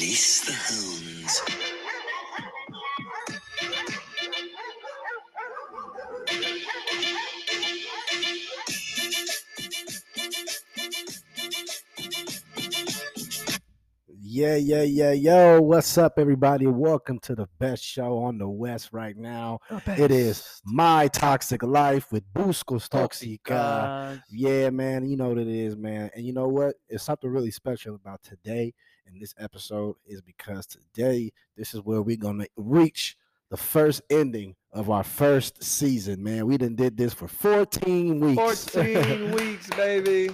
Release the hounds. Yeah, yeah, yeah, yo. What's up, everybody? Welcome to the best show on the West right now. It is My Toxic Life with Buscos Toxica. Yeah, man, you know what it is, man. And you know what? It's something really special about today in this episode is because today this is where we're gonna reach the first ending of our first season, man. We done did this for 14 weeks. 14 weeks, baby.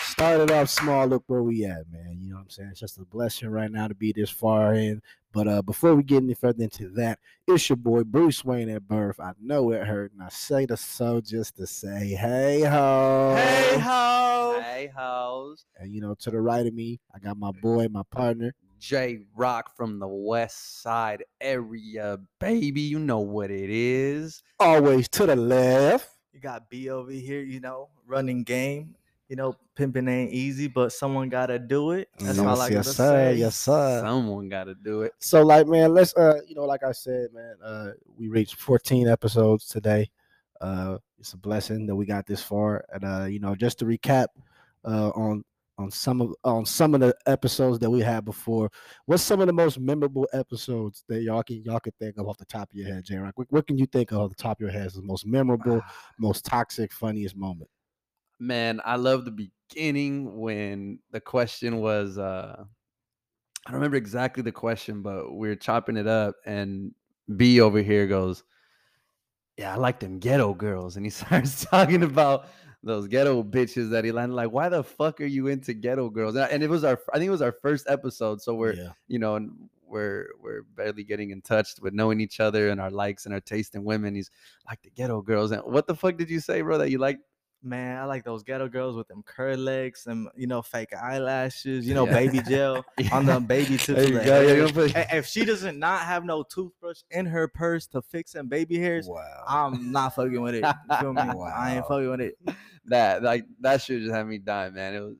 started off small. Look where we at, man. You know what I'm saying? It's just a blessing right now to be this far in. But uh, before we get any further into that, it's your boy Bruce Wayne at birth. I know it hurt, and I say the so just to say, hey ho, Hey ho. Hey hoes. And you know, to the right of me, I got my boy, my partner. J Rock from the West Side area, baby. You know what it is. Always to the left. You got B over here, you know, running game. You know, pimping ain't easy, but someone gotta do it. That's all I yes, like yes, to sir. say. Yes, sir. Someone got to do it. So, like, man, let's uh, you know, like I said, man, uh, we reached 14 episodes today. Uh, it's a blessing that we got this far. And uh, you know, just to recap, uh, on on some of on some of the episodes that we had before, what's some of the most memorable episodes that y'all can y'all can think of off the top of your head, J Rock? What, what can you think of off the top of your head as the most memorable, most toxic, funniest moment? Man, I love the beginning when the question was uh I don't remember exactly the question, but we are chopping it up and B over here goes, Yeah, I like them ghetto girls. And he starts talking about those ghetto bitches that he landed. Like, why the fuck are you into ghetto girls? And I- and it was our I think it was our first episode. So we're yeah. you know, and we're we're barely getting in touch with knowing each other and our likes and our taste in women. He's like the ghetto girls. And what the fuck did you say, bro? That you like Man, I like those ghetto girls with them curl legs and you know, fake eyelashes, you know, Yeah. baby gel on them baby tips. There of you the go. Yeah, you hair. don't put- If she doesn't not have no toothbrush in her purse to fix them baby hairs, Wow. I'm not fucking with it. You feel me? I ain't fucking with it. that like that shit just had me dying, man. It was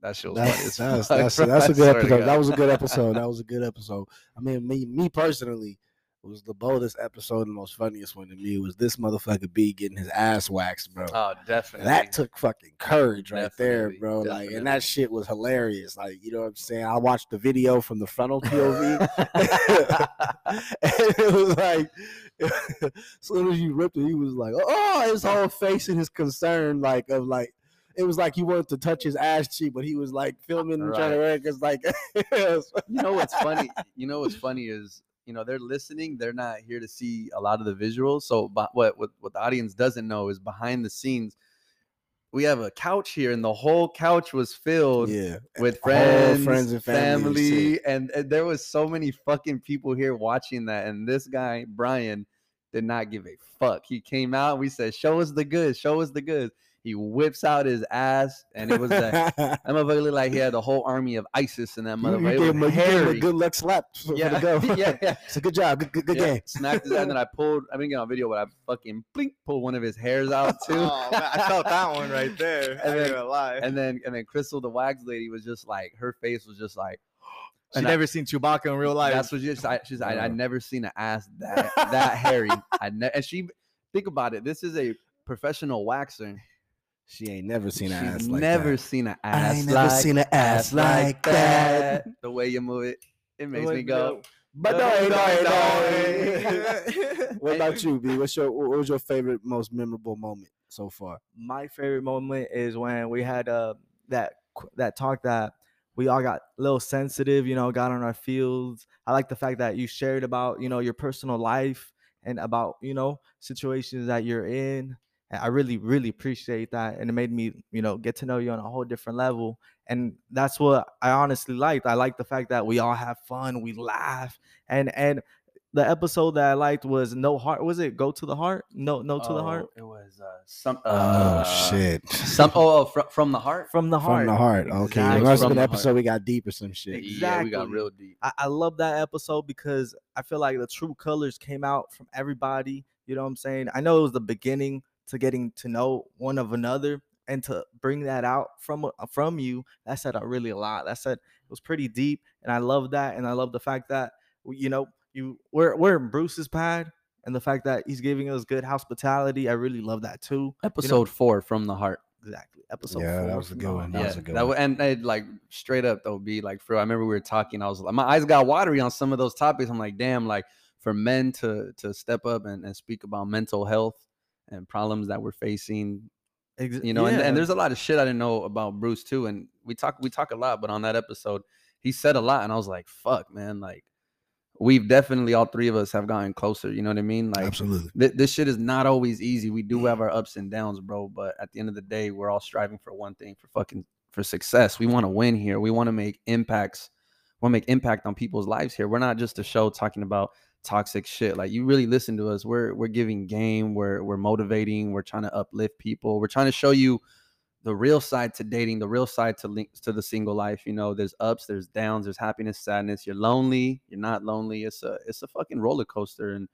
that shit was funny That's that's fuck, that's, that's I a good episode. That was a good episode. That was a good episode. I mean, me me personally it was the boldest episode and the most funniest one to me was this motherfucker B getting his ass waxed, bro. Oh, definitely. that took fucking courage right there, Definitely, bro. Like, and that shit was hilarious. Like, you know what I'm saying? I watched the video from the frontal POV. and it was like, as soon as you ripped it, he was like, oh, his whole face and his concern, like, of like, it was like he wanted to touch his ass cheek, but he was like filming and trying to because like, you know what's funny? You know what's funny is you know they're listening. They're not here to see a lot of the visuals. So, but what what what the audience doesn't know is behind the scenes. We have a couch here, and the whole couch was filled yeah, with friends, friends and family and family, and, and there was so many fucking people here watching that. And this guy Brian did not give a fuck. He came out. We said, "Show us the goods. Show us the goods." He whips out his ass, and it was that that motherfucker looked like he had a whole army of ISIS in that You, you motherfucker. It gave him a, you gave him a good luck slap for, yeah, for the go. yeah, yeah. It's a good job. Good, good, good yeah. game. Smacked his and then I pulled. I didn't get on video, but I fucking blink pulled one of his hairs out too. Oh, man, I felt that one right there. And I then- lie. and then and then Crystal, the wax lady, was just like her face was just like. she and I- never seen Chewbacca in real life. That's what she, I, she's. I, I never seen an ass that that hairy. I ne- and she think about it. This is a professional waxer. She ain't never seen an She's ass like never that. seen an ass. I ass. ain't never like, seen an ass like that. The way you move it, it makes me go. go. But no, no, no, no. What about you, B? What's your what was your favorite, most memorable moment so far? my favorite moment is when we had uh that that talk that we all got a little sensitive, you know, got on our fields. I like the fact that you shared about, you know, your personal life and about, you know, situations that you're in. And I really, really appreciate that. And it made me, you know, get to know you on a whole different level. And that's what I honestly liked. I like the fact that we all have fun, we laugh. And and the episode that I liked was No Heart. Was it Go to the Heart? No, No to the Heart? Oh, It was uh, some. Oh Uh, shit! Some. Oh, oh from, from the heart. From the heart. From the heart. Okay, Exactly. it must have From the an heart. episode we got deep or some shit. Yeah, we got real deep. I, I love that episode because I feel like the true colors came out from everybody. You know what I'm saying? I know it was the beginning to getting to know one of another, and to bring that out from uh, from you that said a really a lot that said it was pretty deep and i love that and i love the fact that you know you we're we're in bruce's pad and the fact that he's giving us good hospitality i really love that too Episode four from the heart. exactly episode Yeah, that was a good one. That yeah, was a good that one. wa- and it, like straight up though, be like for I remember we were talking. I was like, my eyes got watery on some of those topics. I'm like, damn, like for men to to step up and, and speak about mental health and problems that we're facing you know and, yeah. and there's a lot of shit i didn't know about bruce too and we talk we talk a lot but on that episode he said a lot and i was like fuck man like we've definitely all three of us have gotten closer you know what i mean like Absolutely. th- this shit is not always easy we do have mm. our ups and downs bro but at the end of the day we're all striving for one thing for fucking for success we want to win here we want to make impacts We want to make impact on people's lives here we're not just a show talking about toxic shit. Like you really listen to us. We're we're giving game. We're we're motivating. We're trying to uplift people. We're trying to show you the real side to dating, the real side to links to the single life. You know, there's ups, there's downs, there's happiness, sadness. You're lonely. You're not lonely. It's a it's a fucking roller coaster. And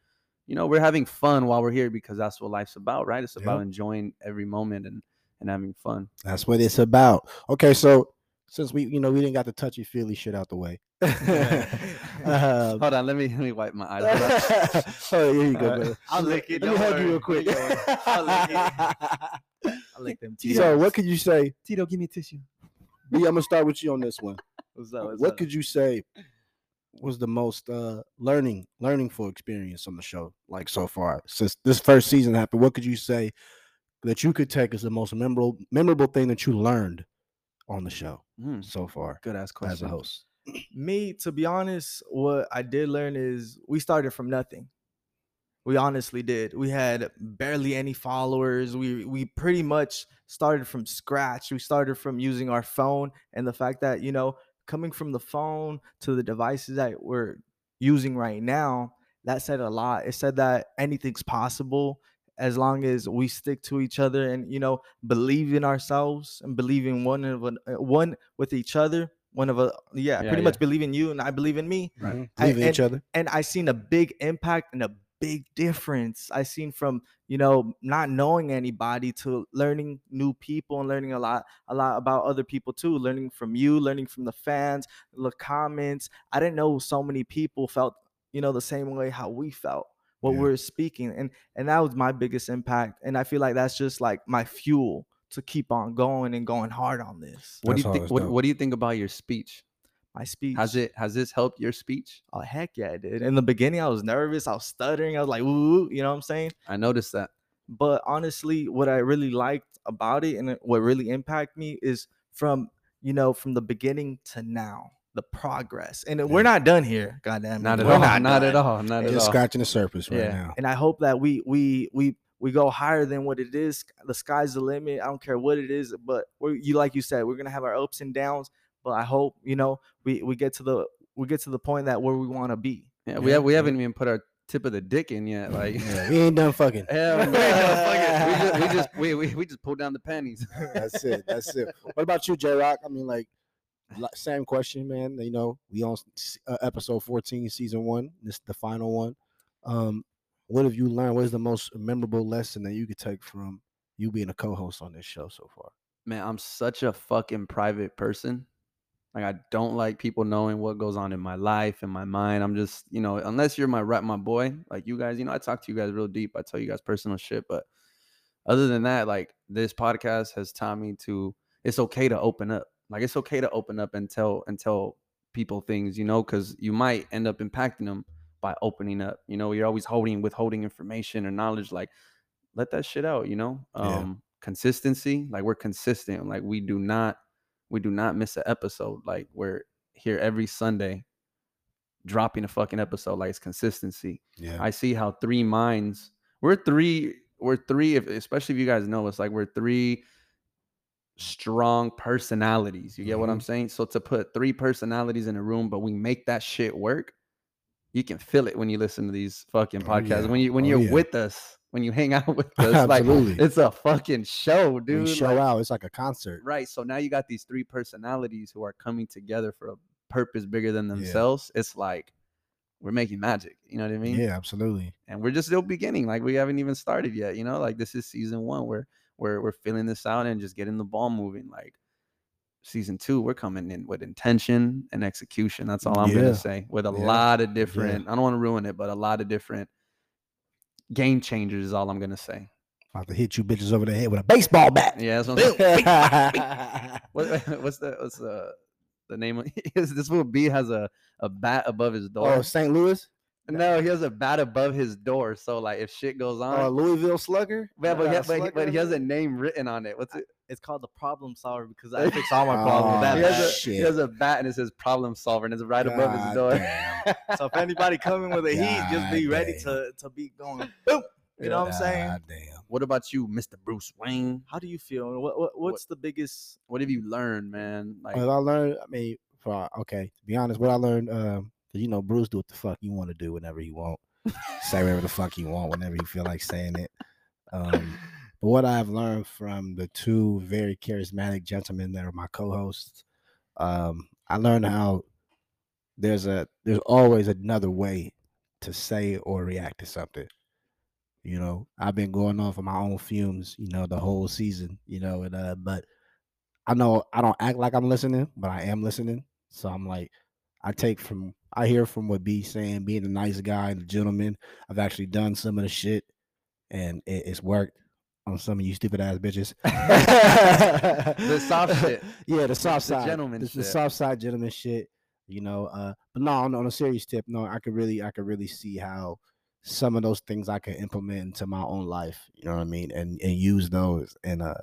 you know, we're having fun while we're here because that's what life's about, right? It's about Yep. enjoying every moment and and having fun. That's what it's about. Okay, so since we, you know, we didn't got the touchy feely shit out the way. Um, Hold on, let me let me wipe my eyes. Hold oh, here you go. Alright. brother. I'll lick it, Let me don't hug you real quick. I'll lick it. I like them Tito. so, what could you say? Tito, give me a tissue. B, I'm gonna start with you on this one. What's up? What's what up? could you say was the most uh learning learningful experience on the show like so far since this first season happened what could you say that you could take as the most memorable memorable thing that you learned on the show Hmm, so far good ass as a host me to be honest what i did learn is we started from nothing. We honestly did. We had barely any followers. We we pretty much started from scratch. We started from using our phone and the fact that you know coming from the phone to the devices that we're using right now that said a lot. It said that anything's possible as long as we stick to each other and you know believe in ourselves and believe in one of one with each other one of a yeah, Yeah, pretty yeah. much believe in you and i believe in me Mhm. I- believe in each and- other and I seen a big impact and a big difference. I seen from you know not knowing anybody to learning new people and learning a lot a lot about other people too. Learning from you, learning from the fans, the comments. I didn't know so many people felt you know the same way how we felt what Yeah. we're speaking and and that was my biggest impact and i feel like that's just like my fuel to keep on going and going hard on this What do you think? What, what do you think about your speech? my speech Has it has this helped your speech? oh heck yeah it did in the beginning i was nervous i was stuttering i was like ooh you know what i'm saying I noticed that. but honestly what i really liked about it and what really impacted me is from you know from the beginning to now the progress and we're not done here goddamn Not it, at we're all. Not, done. at all. Not at just all. scratching the surface right Yeah. now and i hope that we we we we go higher than what it is the sky's the limit i don't care what it is but we're you like you said we're gonna have our ups and downs but i hope you know we we get to the we get to the point that where we want to be Yeah, we have we yeah. haven't even put our tip of the dick in yet. Like, yeah, we ain't done fucking hell no. We just we just we, we, we just pulled down the panties. that's it. That's it. What about you, J Rock? I mean, like, same question, man. You know, we on uh, episode fourteen, season one. This is the final one. Um, what have you learned? What is the most memorable lesson that you could take from you being a co-host on this show so far? Man, I'm such a fucking private person. Like I don't like people knowing what goes on in my life and my mind. I'm just, you know, unless you're my rep, my boy, like you guys, you know, I talk to you guys real deep. I tell you guys personal shit, but other than that, like this podcast has taught me to it's okay to open up. Like it's okay to open up and tell and tell people things, you know, because you might end up impacting them by opening up. You know, you're always holding withholding information or knowledge. Like let that shit out, you know. Yeah. Um consistency, like we're consistent. Like we do not we do not miss an episode. Like we're here every Sunday dropping a fucking episode. Like it's consistency. Yeah, I see how three minds. We're three. We're three. If especially if you guys know us, like we're three strong personalities. You get what I'm saying? So to put three personalities in a room, but we make that shit work. You can feel it when you listen to these fucking Oh, podcasts. yeah. When you when Oh, you're yeah. with us, when you hang out with us, like it's a fucking show, dude. show like- out. It's like a concert. Right. So now you got these three personalities who are coming together for a purpose bigger than Yeah. themselves. It's like we're making magic. You know what I mean? Yeah, absolutely. And we're just still beginning. Like we haven't even started yet. You know, like this is season one. We're we're we're filling this out and just getting the ball moving. Like season two, we're coming in with intention and execution. That's all I'm Yeah. gonna say. With a Yeah. lot of different, I don't want to ruin it, but a lot of different game changers is all I'm gonna say. About to hit you bitches over the head with a baseball bat. Yeah, that's what I'm. What, what's the what's the the name? Of, this little B has a a bat above his door. oh, St. Louis? no, he has a bat above his door. So like, if shit goes on, Uh, Louisville Slugger? yeah, but, he, yeah, but, he, but he has a name written on it. What's it? It's called the problem solver because I fix all my problems Oh, he, has a, shit. he has a bat and it says problem solver and it's right above his door. So if anybody coming with a heat, just be God ready damn. to to be going boom. You know what I'm saying? Damn. what about you, Mr. Bruce Wayne? How do you feel? What, what what's the biggest? What have you learned, man? Like, What I learned, I mean, for okay, to be honest, what I learned, um, 'cause you know, Bruce do what the fuck you want to do whenever you want. Say whatever the fuck you want whenever you feel like saying it. Um, but what I've learned from the two very charismatic gentlemen that are my co-hosts, um, I learned how there's a there's always another way to say or react to something. You know, I've been going off of my own fumes, you know, the whole season, you know, and uh, but I know I don't act like I'm listening, but I am listening. So I'm like, I take from I hear from what B saying, being a nice guy and a gentleman. I've actually done some of the shit, and it, it's worked on some of you stupid ass bitches. The soft shit. yeah, the soft the side, gentleman the, the soft side gentleman shit. You know, uh, but no, on, on a serious tip, no, I could really, I could really see how some of those things I can implement into my own life. You know what I mean, and and use those and uh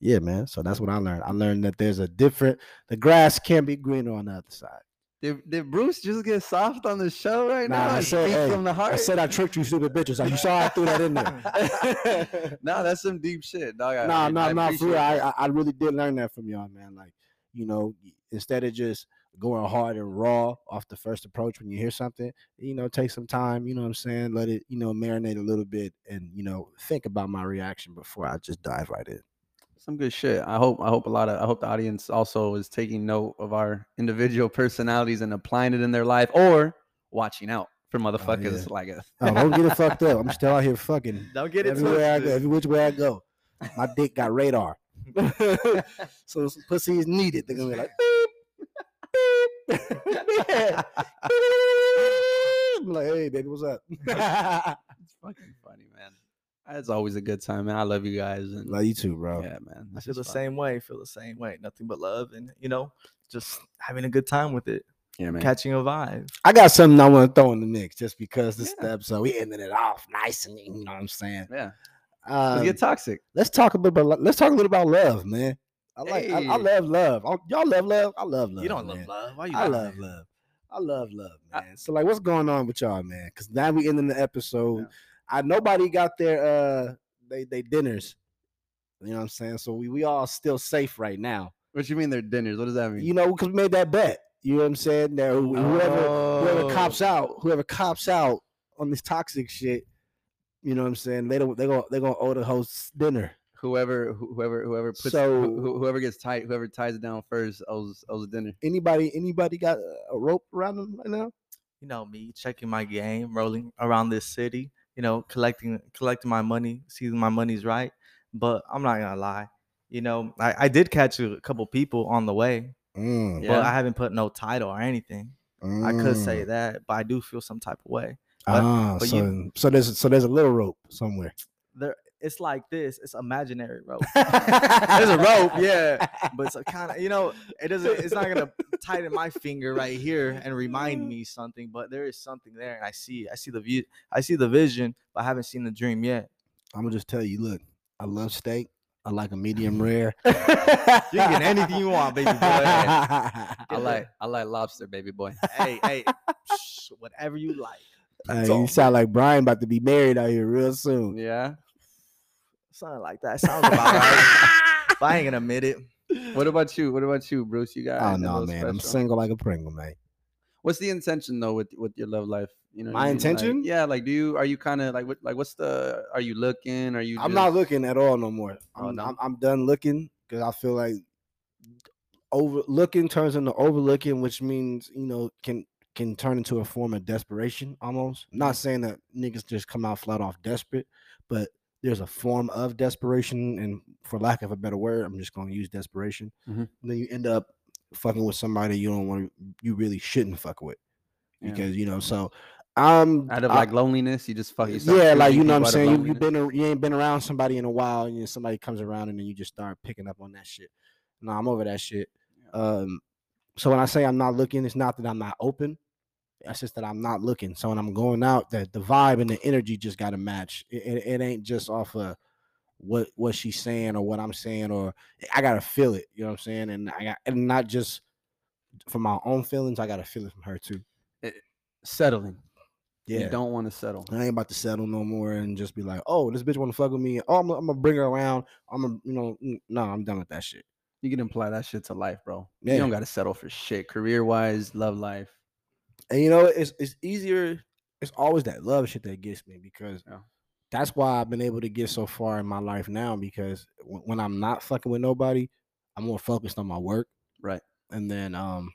yeah, man. So that's what I learned. I learned that there's a different the grass can be greener on the other side. Did, did Bruce just get soft on the show right Nah, now? I said, hey, from the heart. I said I tricked you, stupid bitches. Like, you saw I threw that in there. no, that's some deep shit, dog. I- no, I- no, I no, for real. I I really did learn that from y'all, man. Like, you know, instead of just going hard and raw off the first approach when you hear something, you know, take some time, you know what I'm saying? Let it, you know, marinate a little bit and, you know, think about my reaction before I just dive right in. Some good shit. I hope I hope a lot of I hope the audience also is taking note of our individual personalities and applying it in their life or watching out for oh, motherfuckers like us. Oh, don't get it fucked up. I'm still out here fucking Don't get it everywhere I go, every which way I go. My dick got radar. so some pussy is needed. They're gonna be like, beep, beep. I'm like, hey, baby, what's up? It's fucking funny, man. It's always a good time, man. I love you guys and Love you too, bro. yeah, man. I feel the fun. same way. Feel the same way. Nothing but love, and you know, just having a good time with it, Yeah, man. catching a vibe. I got something I want to throw in the mix just because this is Yeah. the episode. We ended it off nice and you know what I'm saying. Yeah. Um, Let's get toxic. let's talk a little about let's talk a little about love, man. I like I, I love love. I- y'all love love. I love love. you don't man. love love. Why you? I love love. I love love, I- man. so like, what's going on with y'all, man? Because now we ending the episode. Yeah. I nobody got their uh they they dinners. You know what I'm saying? So we we all still safe right now. What you mean they're dinners? What does that mean? You know, because we made that bet. You know what I'm saying? That wh- whoever whoever cops Oh. out, whoever cops out on this toxic shit, you know what I'm saying? They don't they gonna they gonna owe the host dinner. whoever whoever whoever puts So- who- who- whoever gets tight, whoever ties it down first owes owes dinner. Anybody anybody got a rope around them right now? you know me checking my game rolling around this city you know collecting collecting my money seeing my money's right but i'm not gonna lie you know i, I did catch a couple people on the way Mm, Yeah. but i haven't put no title or anything i could say mm. that but i do feel some type of way but- ah, but so you- so there's so there's a little rope somewhere. there it's like this it's imaginary rope There's a rope, yeah. but it's kind of you know it doesn't it's not gonna tighten my finger right here and remind me something but there is something there and i see i see the view i see the vision but i haven't seen the dream yet I'm gonna just tell you, look, I love steak. I like a medium rare. you can get anything you want baby boy I like I like lobster, baby boy. hey hey shh, whatever you like Hey, you sound like Brian about to be married out here real soon. Yeah. Something like that sounds about right but i ain't gonna admit it What about you? What about you, Bruce? You got Oh anything no, little man. I'm single like a Pringle, man. What's the intention though with with your love life? You know, what I My mean? Like, intention? yeah, like do you are you kind of like what like what's the are you looking? Are you? I'm not looking at all no more. Oh, I'm, no? I'm, I'm done looking because I feel like overlooking turns into overlooking, which means you know can can turn into a form of desperation almost. Mm-hmm. Not saying that niggas just come out flat off desperate, but there's a form of desperation, and for lack of a better word, I'm just going to use desperation. Mhm. Then you end up fucking with somebody you don't want to, you really shouldn't fuck with Yeah. because you know. So I'm Out of I- like loneliness, you just fuck yourself. yeah, like you know what I'm people out of saying. You, you've been you ain't been around somebody in a while, and then somebody comes around, and then you just start picking up on that shit. No, I'm over that shit. Um, so when I say I'm not looking, it's not that I'm not open. It's just that I'm not looking. So when I'm going out, that the vibe and the energy just got to match. It, it, it ain't just off of what what she's saying or what I'm saying, or I gotta feel it. You know what I'm saying? And I got and not just from my own feelings. I gotta feel it from her too. Eh, settling. Yeah. You don't want to settle. I ain't about to settle no more and just be like, oh, this bitch want to fuck with me. Oh, I'm, I'm gonna bring her around. I'm gonna, you know, no, I'm done with that shit. You can apply that shit to life, bro. Yeah. You don't got to settle for shit. Career wise, love life. And you know, it's it's easier. It's always that love shit that gets me because Yeah. that's why I've been able to get so far in my life now. Because when, when I'm not fucking with nobody, I'm more focused on my work. Right. And then, um,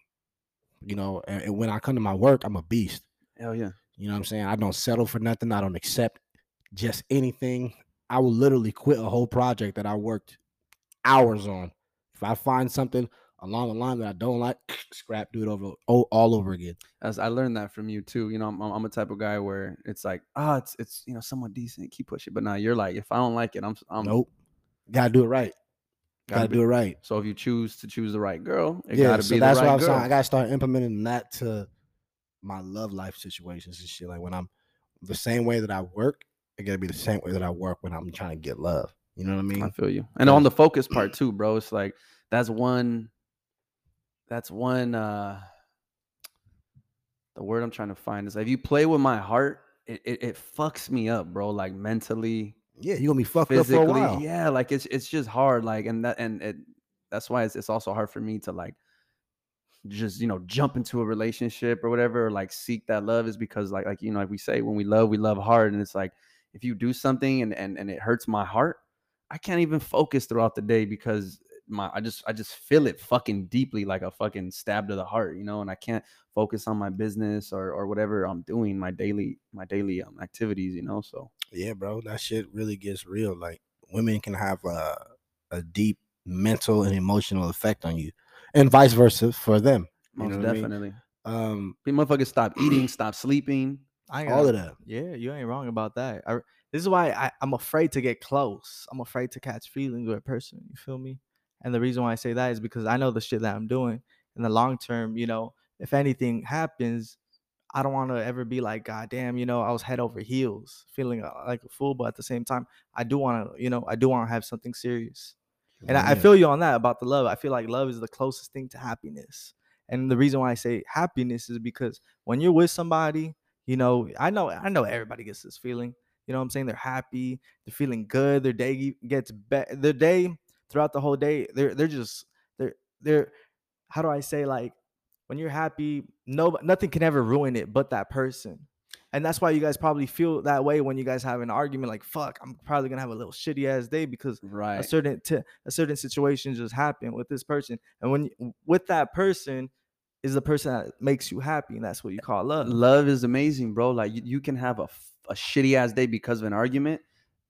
you know, and, and when I come to my work, I'm a beast. Hell yeah. You know what I'm saying? I don't settle for nothing. I don't accept just anything. I will literally quit a whole project that I worked hours on. If I find something along the line that I don't like, scrap, do it over all, over again. As I learned that from you too. You know, I'm, I'm a type of guy where it's like, ah, it's it's you know somewhat decent, keep pushing. But now you're like, if I don't like it, I'm I'm nope. Gotta do it right. Gotta, be- do it right. So if you choose to choose the right girl, it yeah, gotta so be that's the what I'm girl. saying. I gotta start implementing that to my love life situations and shit. Like when I'm the same way that I work, it gotta be the same way that I work when I'm trying to get love. You know what I mean? I feel you. And on the focus part too, bro. It's like that's one. That's one. uh The word I'm trying to find is if you play with my heart, it it, it fucks me up, bro. Like mentally, yeah, you're gonna be fucked up for a while. Yeah, like it's it's just hard. Like and that and it that's why it's it's also hard for me to like just you know jump into a relationship or whatever or like seek that love is because like like you know like we say when we love we love hard and it's like if you do something and and, and it hurts my heart i can't even focus throughout the day because my i just i just feel it fucking deeply like a fucking stab to the heart you know and i can't focus on my business or or whatever i'm doing my daily my daily um, activities you know so Yeah, bro, that shit really gets real. Like women can have a a deep mental and emotional effect on you, and vice versa for them. You most know what I mean? definitely Um, People motherfuckers stop eating stop sleeping I ain't all of that. Yeah, you ain't wrong about that. I, this is why I, I'm afraid to get close. I'm afraid to catch feelings with a person. You feel me? And the reason why I say that is because I know the shit that I'm doing in the long term. You know, if anything happens, I don't want to ever be like, God damn, you know, I was head over heels, feeling uh, like a fool. But at the same time, I do want to, you know, I do want to have something serious. And I, I feel you on that about the love. I feel like love is the closest thing to happiness. And the reason why I say happiness is because when you're with somebody, you know, I know I know everybody gets this feeling. You know what I'm saying? They're happy, they're feeling good, their day gets better. Their day throughout the whole day, they're they're just they're they're how do I say like when you're happy, no nothing can ever ruin it but that person. And that's why you guys probably feel that way when you guys have an argument like fuck, I'm probably to have a little shitty ass day because right. a certain t- a certain situation just happened with this person and when you- with that person is the person that makes you happy and that's what you eh, call love love is amazing, bro. Like you, you can have a, a shitty ass day because of an argument.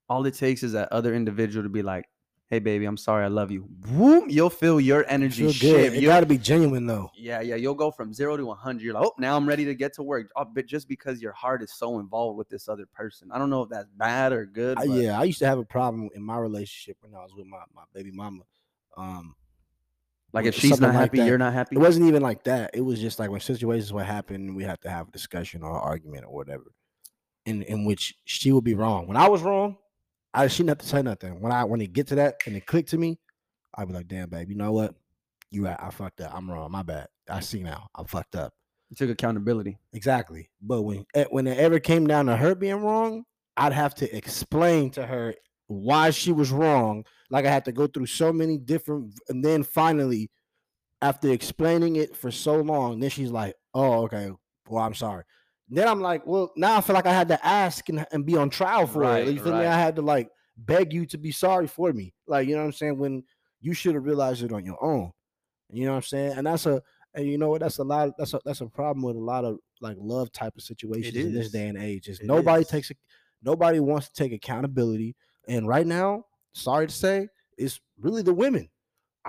All it takes is that other individual to be like, "Hey, baby, I'm sorry, I love you." Boom, you'll feel your energy Feel shift. You'll- got to be genuine though. yeah, yeah, you'll go from zero to hundred. You're like, "Oh, now I'm ready to get to work." Oh, but just because your heart is so involved with this other person, I don't know if that's bad or good. But yeah, I used to have a problem in my relationship when I was with my, my baby mama. Um, like if she's not happy, that. you're not happy. it wasn't even like that. It was just like when situations would happen, we had to have a discussion or argument or whatever, in in which she would be wrong. When I was wrong, I she didn't have to say nothing. When I when it get to that and it clicked to me, I'd be like, "Damn, babe, you know what? You right. I fucked up. I'm wrong. My bad. I see now. I'm fucked up." You took accountability. Exactly. But when eh, when it ever came down to her being wrong, I'd have to explain to her why she was wrong. Like I had to go through so many different, and then finally, after explaining it for so long, then she's like, "Oh, okay. Well, I'm sorry." Then I'm like, "Well, now I feel like I had to ask and, and be on trial for Right, it. You feel me? I had to like beg you to be sorry for me. Like, you know what I'm saying? When you should have realized it on your own. You know what I'm saying? And that's a and you know what? That's a lot. That's a that's a problem with a lot of like love type of situations in this day and age. Is It nobody is. takes a, nobody wants to take accountability And right now, sorry to say, it's really the women.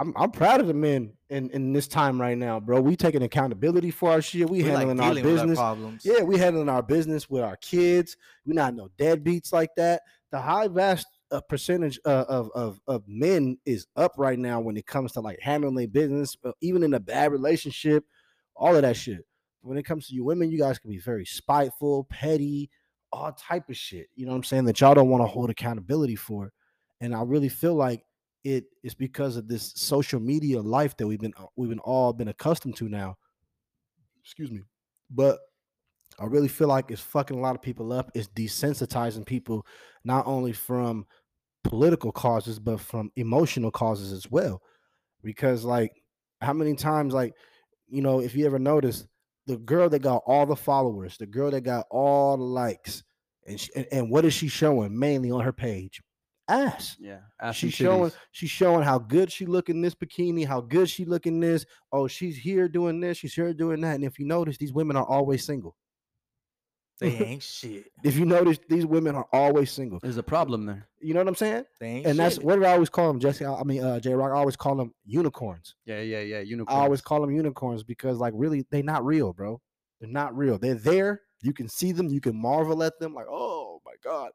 I'm I'm proud of the men in, in this time right now, bro. We taking accountability for our shit. We, We like handling our with our business. problems. Yeah, we handling our business with our kids. We're not no deadbeats like that. The high vast uh, percentage uh, of, of of men is up right now when it comes to like handling their business, uh, even in a bad relationship, all of that shit. When it comes to you women, you guys can be very spiteful, petty, all type of shit. You know what I'm saying? That y'all don't want to hold accountability for. And I really feel like it is because of this social media life that we've been uh, we've been all been accustomed to now. Excuse me. But I really feel like it's fucking a lot of people up. It's desensitizing people not only from political causes but from emotional causes as well. Because like how many times like you know if you ever notice the girl that got all the followers, the girl that got all the likes, and she, and, and what is she showing mainly on her page? Ass. Yeah. ass She's showing she's showing how good she look in this bikini, how good she look in this. Oh, she's here doing this, she's here doing that. And if you notice, these women are always single. They ain't shit. If you notice, these women are always single. There's a problem there. You know what I'm saying? They ain't And that's shit. what did I always call them, Jesse? I I mean, uh, J Rock. I always call them unicorns. Yeah, yeah, yeah. Unicorns. I always call them unicorns because, like, really, they're not real, bro. They're not real. They're there. You can see them. You can marvel at them. Like, oh my god.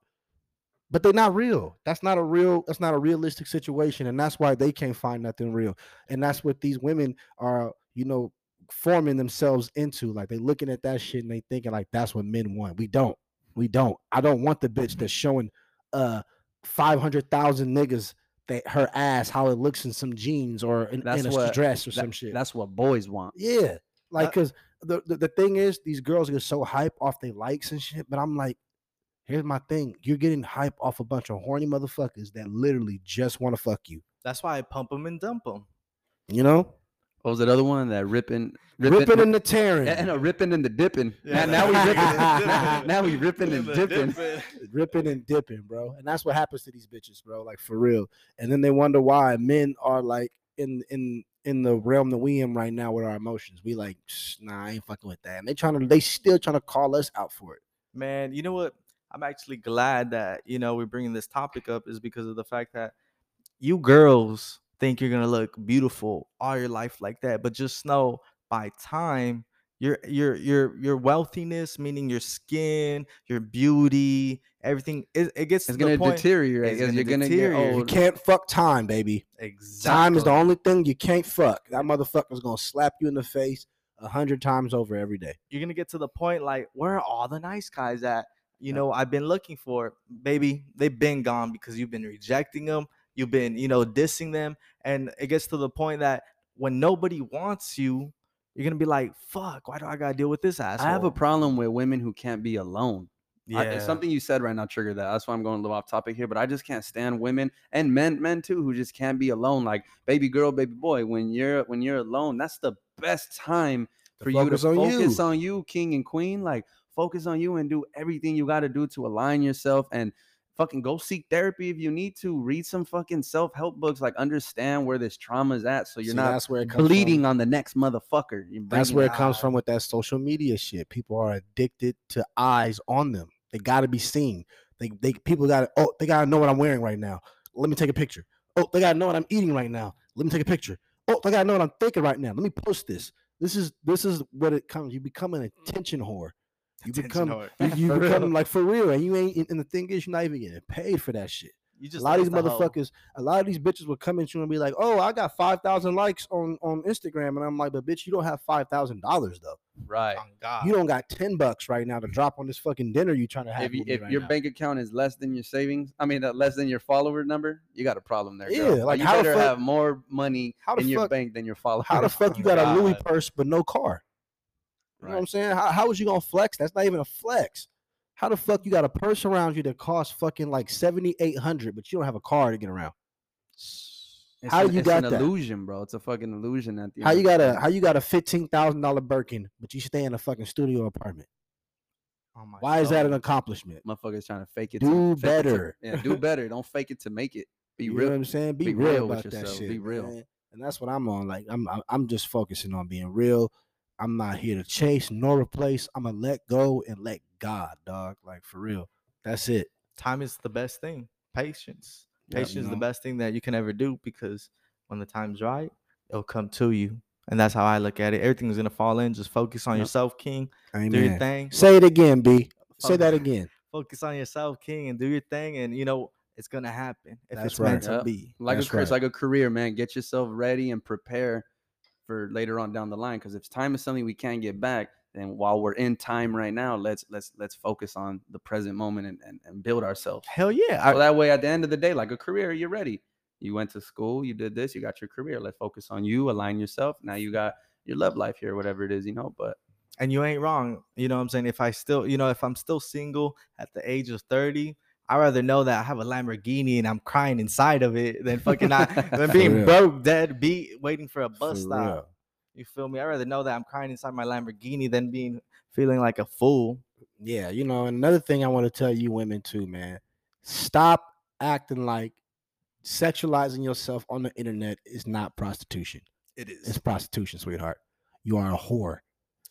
But they're not real. That's not a real. That's not a realistic situation, and that's why they can't find nothing real. And that's what these women are, you know, forming themselves into. Like they looking at that shit and they thinking like that's what men want. We don't. We don't. I don't want the bitch that's showing uh five hundred thousand niggas that her ass how it looks in some jeans or in, That's in a what- dress or That- some shit. That's what boys want. Yeah. Like, Uh, cause the, the the thing is, these girls get so hype off their likes and shit. But I'm like, here's my thing: you're getting hype off a bunch of horny motherfuckers that literally just want to fuck you. That's why I pump them and dump them. You know, What was that other one? That ripping, ripping and the tearing, and no, ripping and the dipping. Yeah, now, now we ripping ripping. and dipping. now we ripping and dipping. ripping and dipping, bro. And that's what happens to these bitches, bro. Like for real. And then they wonder why men are like in in in the realm that we in right now with our emotions. We like, nah, I ain't fucking with that. And they trying to, they still trying to call us out for it. Man, you know what? I'm actually glad that you know we're bringing this topic up is because of the fact that you girls think you're gonna look beautiful all your life like that, but just know by time your your your your wealthiness, meaning your skin, your beauty, everything, it, it gets It's to gonna point. deteriorate it's gonna you're gonna deteriorate. get You can't fuck time, baby. Exactly. Time is the only thing you can't fuck. That motherfucker's gonna slap you in the face a hundred times over every day. you're gonna get to the point like where are all the nice guys at you know i've been looking for baby they've been gone because you've been rejecting them you've been you know dissing them and it gets to the point that when nobody wants you you're gonna be like fuck why do i gotta deal with this asshole I have a problem with women who can't be alone. yeah I, something you said right now triggered that. That's why I'm going a little off topic here, but I just can't stand women and men, men too, who just can't be alone. Like baby girl, baby boy. When you're when you're alone, that's the best time for you to focus on focus you. on you, king and queen. Like focus on you and do everything you got to do to align yourself and fucking go seek therapy if you need to. Read some fucking self help books. Like understand where this trauma is at, so you're See, not that's where it comes bleeding From. on the next motherfucker. That's where it it comes from with that social media shit. People are addicted to eyes on them. They got to be seen. They they people got to oh they got to know what I'm wearing right now. Let me take a picture. Oh, they got to know what I'm eating right now. Let me take a picture. Oh, they got to know what I'm thinking right now. Let me post this. This is this is what it comes. You become an attention whore. You become you, you become like for real, and you ain't. And the thing is, you're not even getting paid for that shit you just a lot of these like the hoe. motherfuckers, a lot of these bitches will come into you and be like, "Oh, I got five thousand likes on on Instagram," and I'm like, "But bitch, you don't have five thousand dollars though. right. On God. You don't got ten bucks right now to drop on this fucking dinner you trying to have." if you, if right your now. bank account is less than your savings, I mean, uh, less than your follower number, you got a problem there. Yeah, girl. like, you how the better fuck- have more money how the in your fuck- bank than your follower. how the fuck you got a Louis purse but no car? You know what I'm saying? How how is you gonna flex? That's not even a flex. How the fuck you got a purse around you that costs fucking like seventy eight hundred, but you don't have a car to get around? It's how an, you got an that? illusion, bro. It's a fucking illusion at the How you got a how you got a fifteen thousand dollar Birkin, but you stay in a fucking studio apartment? My Why is that an accomplishment? motherfuckers trying to fake it? Do to, fake it to- better. yeah, do better. Don't fake it to make it. Be you know real. what I'm saying? Be, be real, real about that shit. be real. man. And that's what I'm on. Like I'm- I'm just focusing on being real. I'm not here to chase nor replace. I'm gonna let go and let God, dog. Like for real. That's it. time is the best thing patience. Yeah, Patience you is the best thing that you can ever do because when the time's right, it'll come to you. And that's how I look at it. Everything's gonna fall in. Just focus on Yep. yourself, King. Do your thing. Say it again, B. Say that again. Focus on yourself, King, and do your thing. And you know it's gonna happen if That's it's meant to Yep. be. like That's a right. like a career, man. Get yourself ready and prepare for later on down the line. Because if time is something we can't get back, then while we're in time right now, let's let's let's focus on the present moment and, and, and build ourselves. Hell yeah. So that way, at the end of the day, like a career, you're ready. You went to school, you did this, you got your career. Let's focus on you, align yourself. Now you got your love life here, whatever it is, you know. But and you ain't wrong. You know what I'm saying? If I still, you know, if I'm still single at the age of 30, I'd rather know that I have a Lamborghini and I'm crying inside of it than fucking not than being real. broke, dead, beat, waiting for a bus For stop. real. You feel me? I'd rather know that I'm crying inside my Lamborghini than being feeling like a fool. Yeah, you know, another thing I want to tell you women too, man. Stop acting like sexualizing yourself on the internet is not prostitution. It is It's prostitution, sweetheart. You are a whore.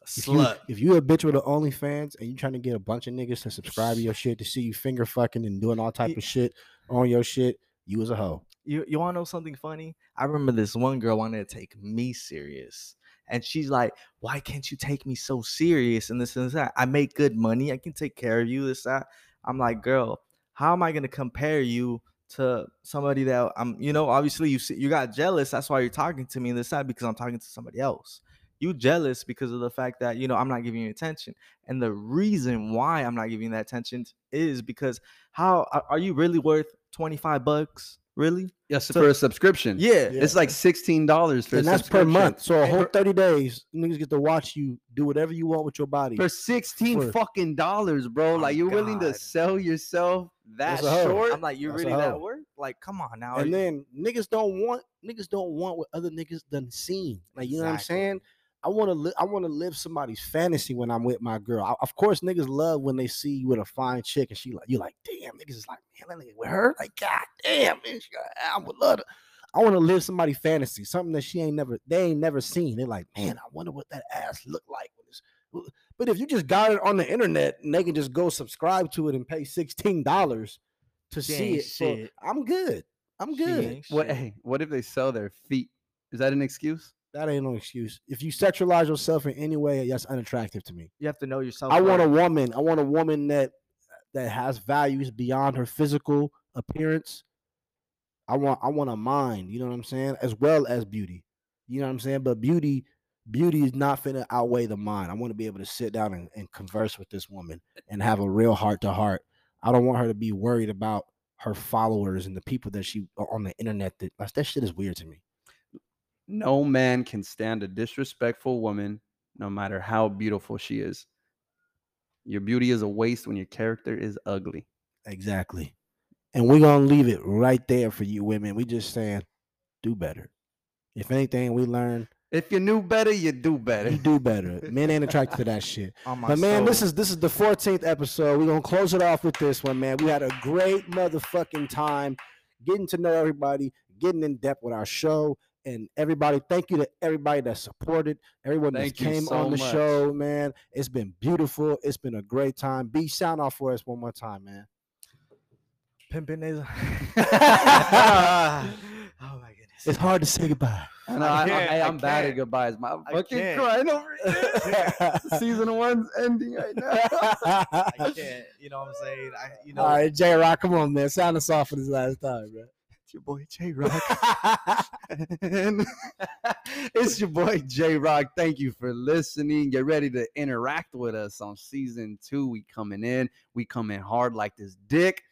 A If you, slut. if you a bitch with an OnlyFans and you trying to get a bunch of niggas to subscribe to your shit to see you finger fucking and doing all type of shit on your shit, you was a hoe. you you want to know something funny? I remember this one girl wanted to take me serious. And she's like, Why can't you take me so serious? And this and that. I make good money. I can take care of you. This, that. I'm like, Girl, how am I going to compare you to somebody that I'm, you know, obviously you see, you got jealous. That's why you're talking to me. This, that, because I'm talking to somebody else. You jealous because of the fact that, you know, I'm not giving you attention. And the reason why I'm not giving you that attention is because how are- are you really worth 25 bucks? Really? yes, So- for a subscription, Yeah. it's like sixteen dollars for and a that's per month. So a whole 30 days, niggas get to watch you do whatever you want with your body. for 16 For- fucking dollars, bro. Oh, like you're willing to sell yourself that That's a hoe. short? I'm like, you That's really that hoe. work? Like, come on now. and you- then niggas don't want niggas don't want what other niggas done seen. Like you know what I'm saying? I want to li- I want to live somebody's fantasy when I'm with my girl. I- of course, niggas love when they see you with a fine chick and she like you like damn niggas is like man that nigga with her like god damn man she got, I would love to. I want to live somebody's fantasy, something that she ain't never they ain't never seen. They're like man I wonder what that ass look like. When it's, but if you just got it on the internet and they can just go subscribe to it and pay sixteen dollars to She see it, so. I'm good. I'm good. what? Hey, what if they sell their feet? Is that an excuse? That ain't no excuse. If you sexualize yourself in any way, that's unattractive to me. You have to know yourself. I want a woman. I want a woman that that has values beyond her physical appearance. I want I want a mind, you know what I'm saying, as well as beauty. You know what I'm saying? But beauty, beauty is not finna outweigh the mind. I want to be able to sit down and, and converse with this woman and have a real heart to heart. I don't want her to be worried about her followers and the people that she on the internet that like, that shit is weird to me. No man can stand a disrespectful woman, no matter how beautiful she is. Your beauty is a waste when your character is ugly. Exactly. And we're gonna leave it right there for you women. We just saying, do better. If anything, we learn If you knew better, you do better. you do better. Men ain't attracted to that shit. my But man, this is this is the 14th episode. We're gonna close it off with this one, man. We had a great motherfucking time getting to know everybody, getting in depth with our show. And everybody, thank you to everybody that supported, everyone that came so on the much. show, man. It's been beautiful. It's been a great time. Be sound off for us one more time, man. pimping is. oh my goodness. It's hard to say goodbye. I know, I, I, can't, hey, I I'm bad at goodbyes. My I fucking can't. crying over here. Season one's ending right now. I can't. You know what I'm saying? I, you know. All right, J Rock, come on, man. Sound us off for this last time, bro. It's your boy J Rock. It's your boy J Rock. Thank you for listening. Get ready to interact with us on season two. We coming in. We coming hard like this dick.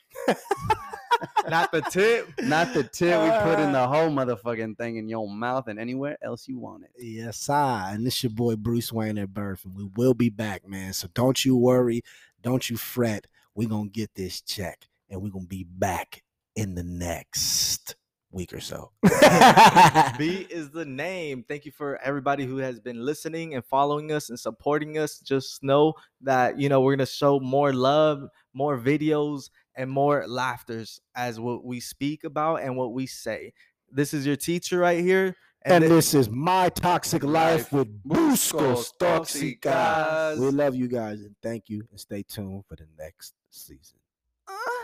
Not the tip. Not the tip. We put in uh. the whole motherfucking thing in your mouth and anywhere else you want it. Yes, I. And this your boy Bruce Wayne at birth, and we will be back, man. So don't you worry, don't you fret. We're gonna get this check, and we're gonna be back in the next week or so. B is the name. Thank you for everybody who has been listening and following us and supporting us. Just know that you know we're gonna show more love, more videos, and more laughters as what we speak about and what we say. This is your teacher right here. and thi- this is my toxic life Life. with Buscos Toxica. Toxicas. We love you guys and thank you and stay tuned for the next season. Ah.